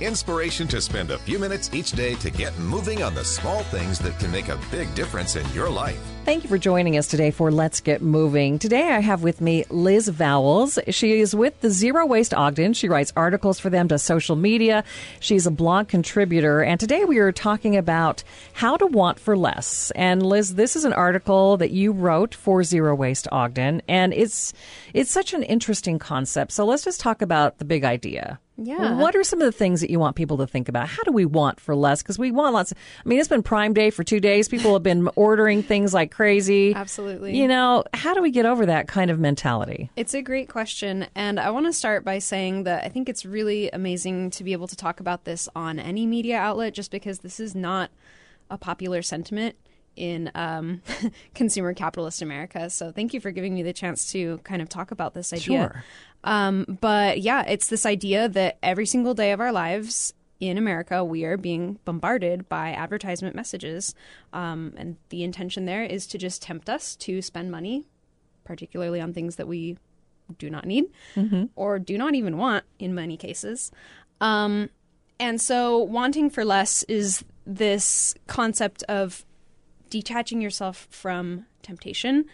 Inspiration to spend a few minutes each day to get moving on the small things that can make a big difference in your life. Thank you for joining us today for Let's Get Moving. Today I have with me Liz Vowles. She is with the Zero Waste Ogden. She writes articles for them to social media. She's a blog contributor. And today we are talking about how to want for less. And Liz, this is an article that you wrote for Zero Waste Ogden. And it's, it's such an interesting concept. So let's just talk about the big idea. Yeah. What are some of the things that you want people to think about? How do we want for less? Because we want lots. Of, I mean, it's been Prime Day for two days. People have been ordering things like crazy. Absolutely. You know, how do we get over that kind of mentality? It's a great question. And I want to start by saying that I think it's really amazing to be able to talk about this on any media outlet just because this is not a popular sentiment in um, consumer capitalist America. So thank you for giving me the chance to kind of talk about this idea. Sure. Um, but yeah, it's this idea that every single day of our lives in America, we are being bombarded by advertisement messages. Um, and the intention there is to just tempt us to spend money, particularly on things that we do not need or do not even want in many cases. Um, and so, wanting for less is this concept of detaching yourself from temptation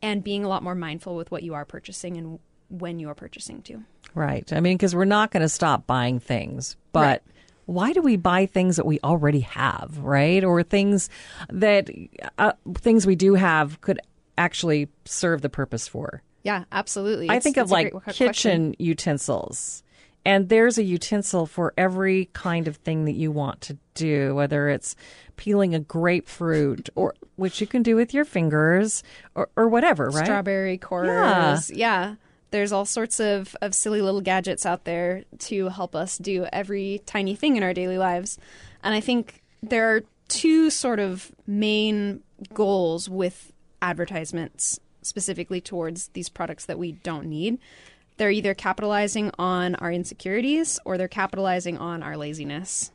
and being a lot more mindful with what you are purchasing and when you are purchasing too. Right. I mean, because we're not going to stop buying things, but. Right. Why do we buy things that we already have, right? Or things that uh, things we do have could actually serve the purpose for? Yeah, absolutely. I It's- think of like kitchen question. utensils. And there's a utensil for every kind of thing that you want to do, whether it's peeling a grapefruit or which you can do with your fingers or, or whatever, right? strawberry cores. Yeah. There's all sorts of, of silly little gadgets out there to help us do every tiny thing in our daily lives. And I think there are two sort of main goals with advertisements specifically towards these products that we don't need. They're either capitalizing on our insecurities or they're capitalizing on our laziness.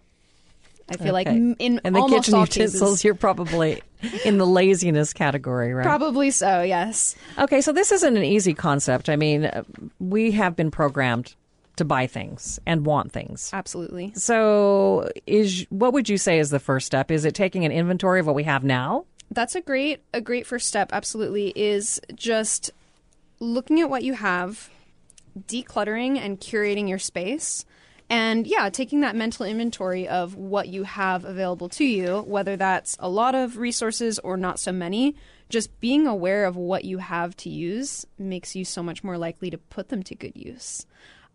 I feel like Okay. m- in and the almost kitchen all utensils, cases, you're probably in the laziness category, right? probably so. Yes. Okay, so this isn't an easy concept. I mean, uh, we have been programmed to buy things and want things. Absolutely. So, is what would you say is the first step? Is it taking an inventory of what we have now? that's a great a great first step absolutely is just looking at what you have decluttering and curating your space. And yeah taking that mental inventory of what you have available to you whether that's a lot of resources or not so many just being aware of what you have to use makes you so much more likely to put them to good use.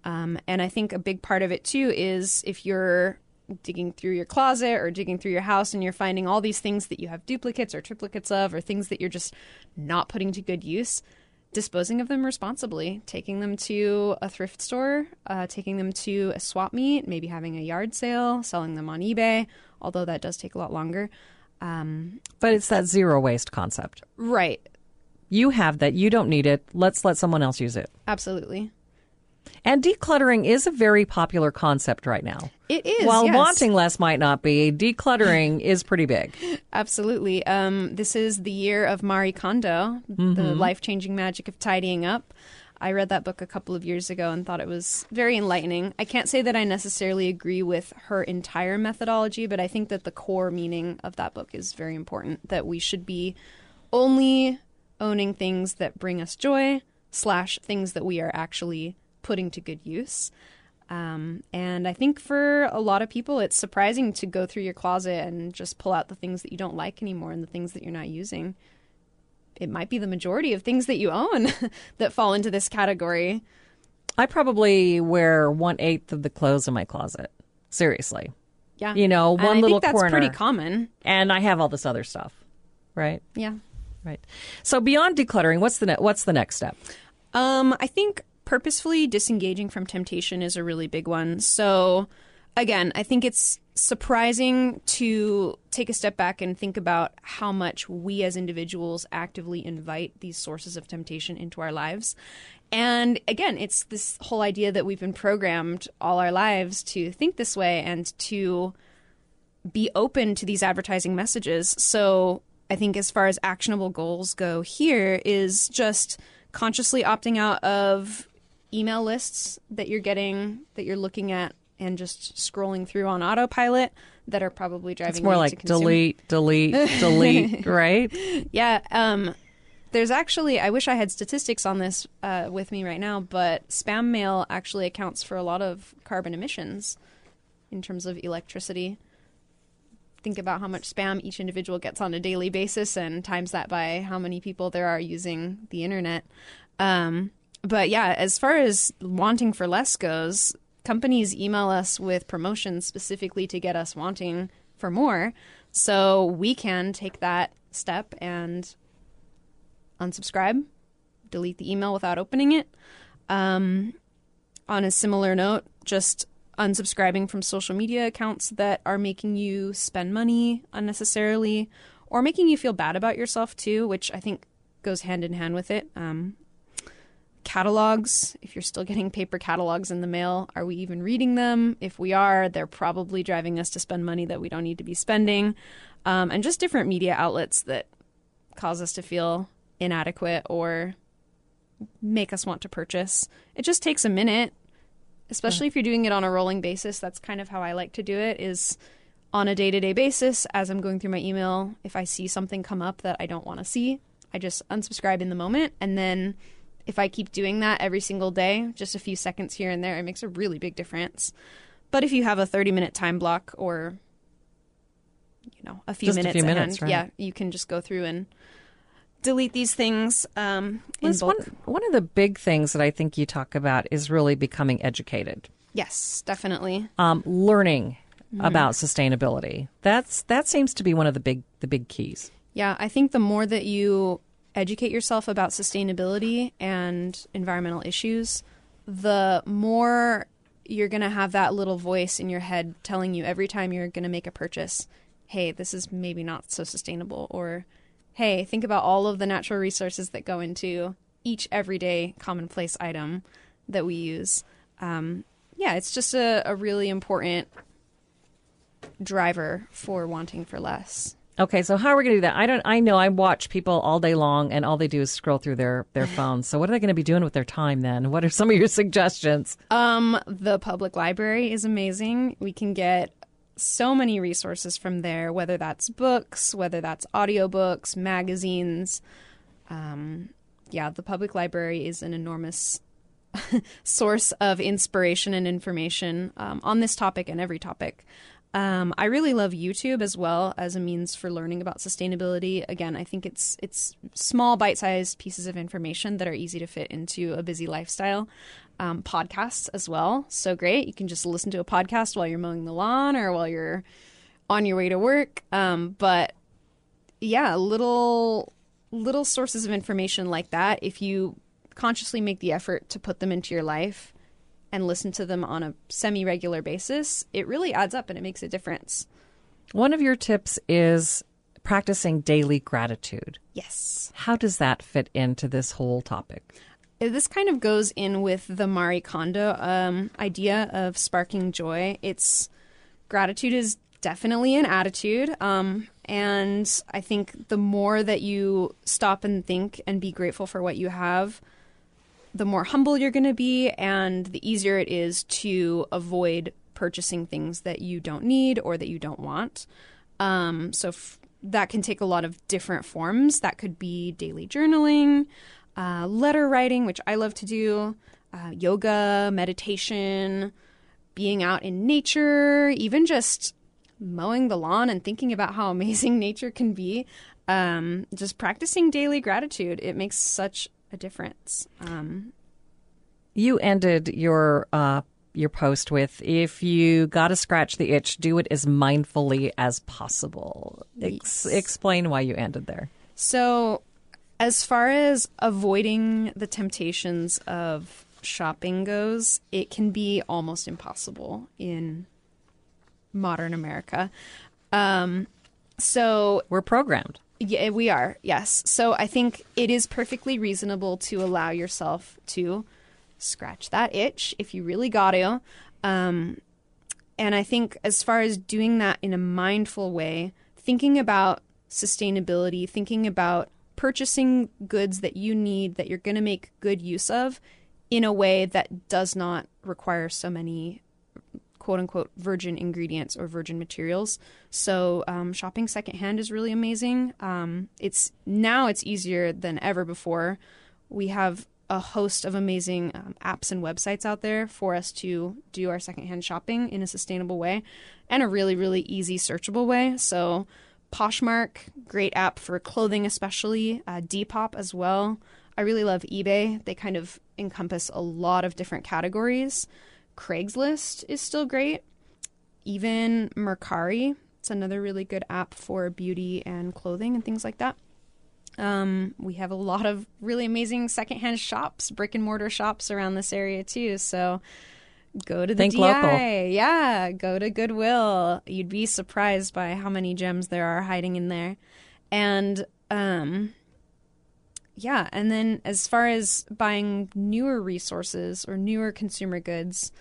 Um, and I think a big part of it too is if you're digging through your closet or digging through your house and you're finding all these things that you have duplicates or triplicates of or things that you're just not putting to good use, disposing of them responsibly, taking them to a thrift store, uh, taking them to a swap meet, maybe having a yard sale, selling them on eBay, although that does take a lot longer. Um, But it's that zero waste concept. right. You have that. You don't need it. Let's let someone else use it. Absolutely. And decluttering is a very popular concept right now. It is. While yes. wanting less might not be, decluttering is pretty big. Absolutely. Um, this is the year of Marie Kondo, the life changing magic of tidying up. I read that book a couple of years ago and thought it was very enlightening. I can't say that I necessarily agree with her entire methodology, but I think that the core meaning of that book is very important that we should be only owning things that bring us joy, slash, things that we are actually putting to good use. Um, and I think for a lot of people, it's surprising to go through your closet and just pull out the things that you don't like anymore and the things that you're not using. It might be the majority of things that you own that fall into this category. I probably wear one eighth of the clothes in my closet. Seriously. Yeah. You know, one I little think that's corner. pretty common. And I have all this other stuff. Right? Yeah. Right. So beyond decluttering, what's the ne- what's the next step? Um, I think purposefully disengaging from temptation is a really big one. So, again, I think it's surprising to take a step back and think about how much we as individuals actively invite these sources of temptation into our lives. And again, it's this whole idea that we've been programmed all our lives to think this way and to be open to these advertising messages. So I think as far as actionable goals go here is just consciously opting out of email lists that you're getting that you're looking at and just scrolling through on autopilot that are probably driving It's more like delete, delete, delete, right? Yeah. Um, there's actually, I wish I had statistics on this uh, with me right now, but spam mail actually accounts for a lot of carbon emissions in terms of electricity. Think about how much spam each individual gets on a daily basis and times that by how many people there are using the internet. Um, but yeah, as far as wanting for less goes, companies email us with promotions specifically to get us wanting for more. So we can take that step and unsubscribe, delete the email without opening it. Um, on a similar note, just unsubscribing from social media accounts that are making you spend money unnecessarily or making you feel bad about yourself too, which I think goes hand in hand with it. Um, catalogs, if you're still getting paper catalogs in the mail, are we even reading them? If we are, they're probably driving us to spend money that we don't need to be spending. Um, and just different media outlets that cause us to feel inadequate or make us want to purchase. It just takes a minute, especially if you're doing it on a rolling basis. That's kind of how I like to do it is on a day-to-day basis as I'm going through my email, if I see something come up that I don't want to see, I just unsubscribe in the moment and then if I keep doing that every single day, just a few seconds here and there, it makes a really big difference. But if you have a 30 minute time block or you know, a few Just a minutes few at minutes, hand, right. yeah, you can just go through and delete these things um, Liz, one, one of the big things that I think you talk about is really becoming educated, Yes, definitely. um, learning Mm-hmm. about sustainability. That's that seems to be one of the big the big keys. Yeah, I think the more that you educate yourself about sustainability and environmental issues, the more you're going to have that little voice in your head telling you every time you're going to make a purchase, hey, this is maybe not so sustainable, or hey, think about all of the natural resources that go into each everyday commonplace item that we use. Um, yeah, it's just a, a really important driver for wanting for less. Okay, so how are we going to do that? I don't. I know I watch people all day long, and all they do is scroll through their their phones. So what are they going to be doing with their time then? What are some of your suggestions? Um, the public library is amazing. We can get so many resources from there, whether that's books, whether that's audiobooks, magazines. Um, yeah, the public library is an enormous source of inspiration and information um, on this topic and every topic. Um, I really love YouTube as well as a means for learning about sustainability. Again, I think it's it's small, bite-sized pieces of information that are easy to fit into a busy lifestyle. Um, podcasts as well, so great. You can just listen to a podcast while you're mowing the lawn or while you're on your way to work. Um, but yeah, little little sources of information like that. If you consciously make the effort to put them into your life and listen to them on a semi regular basis, it really adds up and it makes a difference. One of your tips is practicing daily gratitude. Yes. How does that fit into this whole topic? Uh, This kind of goes in with the Marie Kondo um, idea of sparking joy. It's gratitude is definitely an attitude. Um, and I think the more that you stop and think and be grateful for what you have, the more humble you're going to be, and the easier it is to avoid purchasing things that you don't need or that you don't want. Um, so f- that can take a lot of different forms. That could be daily journaling, uh, letter writing, which I love to do, uh, yoga, meditation, being out in nature, even just mowing the lawn and thinking about how amazing nature can be. Um, just practicing daily gratitude, it makes such a difference. Um, You ended your uh, your post with if you got to scratch the itch, do it as mindfully as possible. Ex- Yes. explain why you ended there. So, as far as avoiding the temptations of shopping goes, it can be almost impossible in modern America. Um, so, We're programmed. Yeah, we are, yes. So, I think it is perfectly reasonable to allow yourself to scratch that itch if you really got to. Um, and I think as far as doing that in a mindful way, thinking about sustainability, thinking about purchasing goods that you need that you're going to make good use of in a way that does not require so many quote unquote virgin ingredients or virgin materials. So um, shopping secondhand is really amazing. Um, it's now it's easier than ever before. We have a host of amazing um, apps and websites out there for us to do our secondhand shopping in a sustainable way and a really really easy searchable way. So Poshmark, great app for clothing especially. Uh, Depop as well. I really love eBay. They kind of encompass a lot of different categories. Craigslist is still great. Even Mercari, it's another really good app for beauty and clothing and things like that. Um, we have a lot of really amazing secondhand shops, brick and mortar shops around this area too. So go to the Think DI. local. Yeah, go to Goodwill. You'd be surprised by how many gems there are hiding in there. And um yeah, and then as far as buying newer resources or newer consumer goods,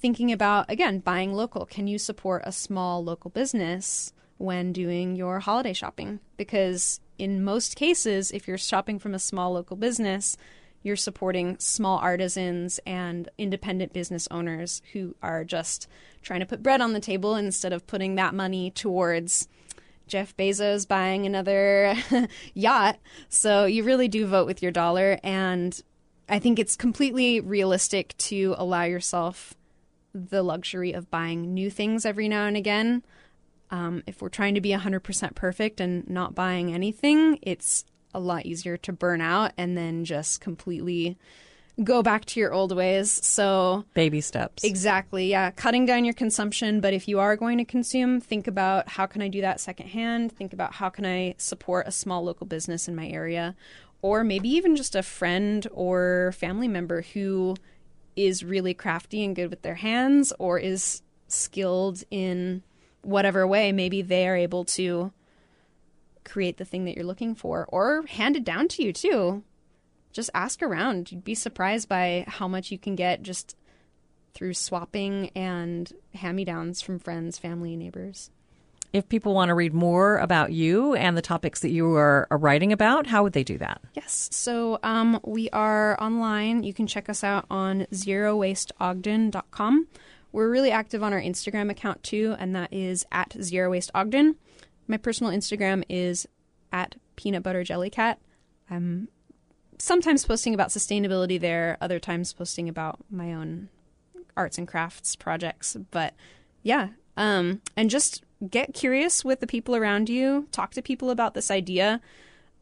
thinking about again buying local. Can you support a small local business when doing your holiday shopping? Because in most cases, if you're shopping from a small local business, you're supporting small artisans and independent business owners who are just trying to put bread on the table instead of putting that money towards Jeff Bezos buying another yacht. So you really do vote with your dollar. And I think it's completely realistic to allow yourself the luxury of buying new things every now and again. Um, if we're trying to be 100% perfect and not buying anything, it's a lot easier to burn out and then just completely go back to your old ways. So Baby steps. Exactly. Yeah. Cutting down your consumption. But if you are going to consume, think about how can I do that secondhand? Think about how can I support a small local business in my area? Or maybe even just a friend or family member who is really crafty and good with their hands or is skilled in whatever way. Maybe they are able to create the thing that you're looking for or hand it down to you too just ask around. You'd be surprised by how much you can get just through swapping and hand me downs from friends, family, neighbors. If people want to read more about you and the topics that you are, are writing about, how would they do that? Yes. So um, we are online. You can check us out on zerowasteogden.com. We're really active on our Instagram account too, and that is at zerowasteogden. My personal Instagram is at Peanut Butter Jelly Cat. I'm sometimes posting about sustainability there, other times posting about my own arts and crafts projects. But yeah, um, and just get curious with the people around you. Talk to people about this idea.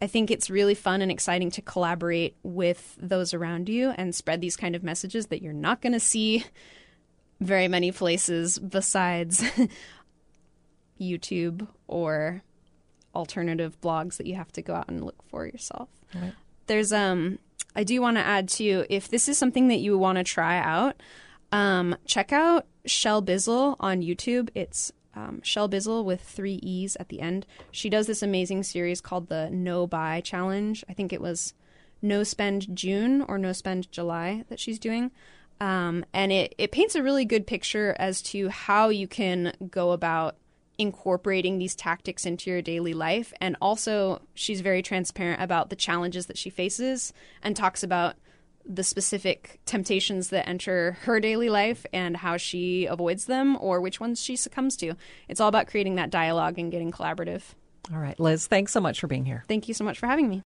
I think it's really fun and exciting to collaborate with those around you and spread these kind of messages that you're not going to see very many places besides YouTube or alternative blogs that you have to go out and look for yourself. There's um I do want to add too if this is something that you want to try out, um check out Shelbizleee on YouTube. It's um, Shelbizleee with three E's at the end. She does this amazing series called the No Buy Challenge. I think it was No Spend June or No Spend July that she's doing. Um, and it, it paints a really good picture as to how you can go about incorporating these tactics into your daily life. And also, she's very transparent about the challenges that she faces and talks about the specific temptations that enter her daily life and how she avoids them or which ones she succumbs to. It's all about creating that dialogue and getting collaborative. All right, Liz, thanks so much for being here. Thank you so much for having me.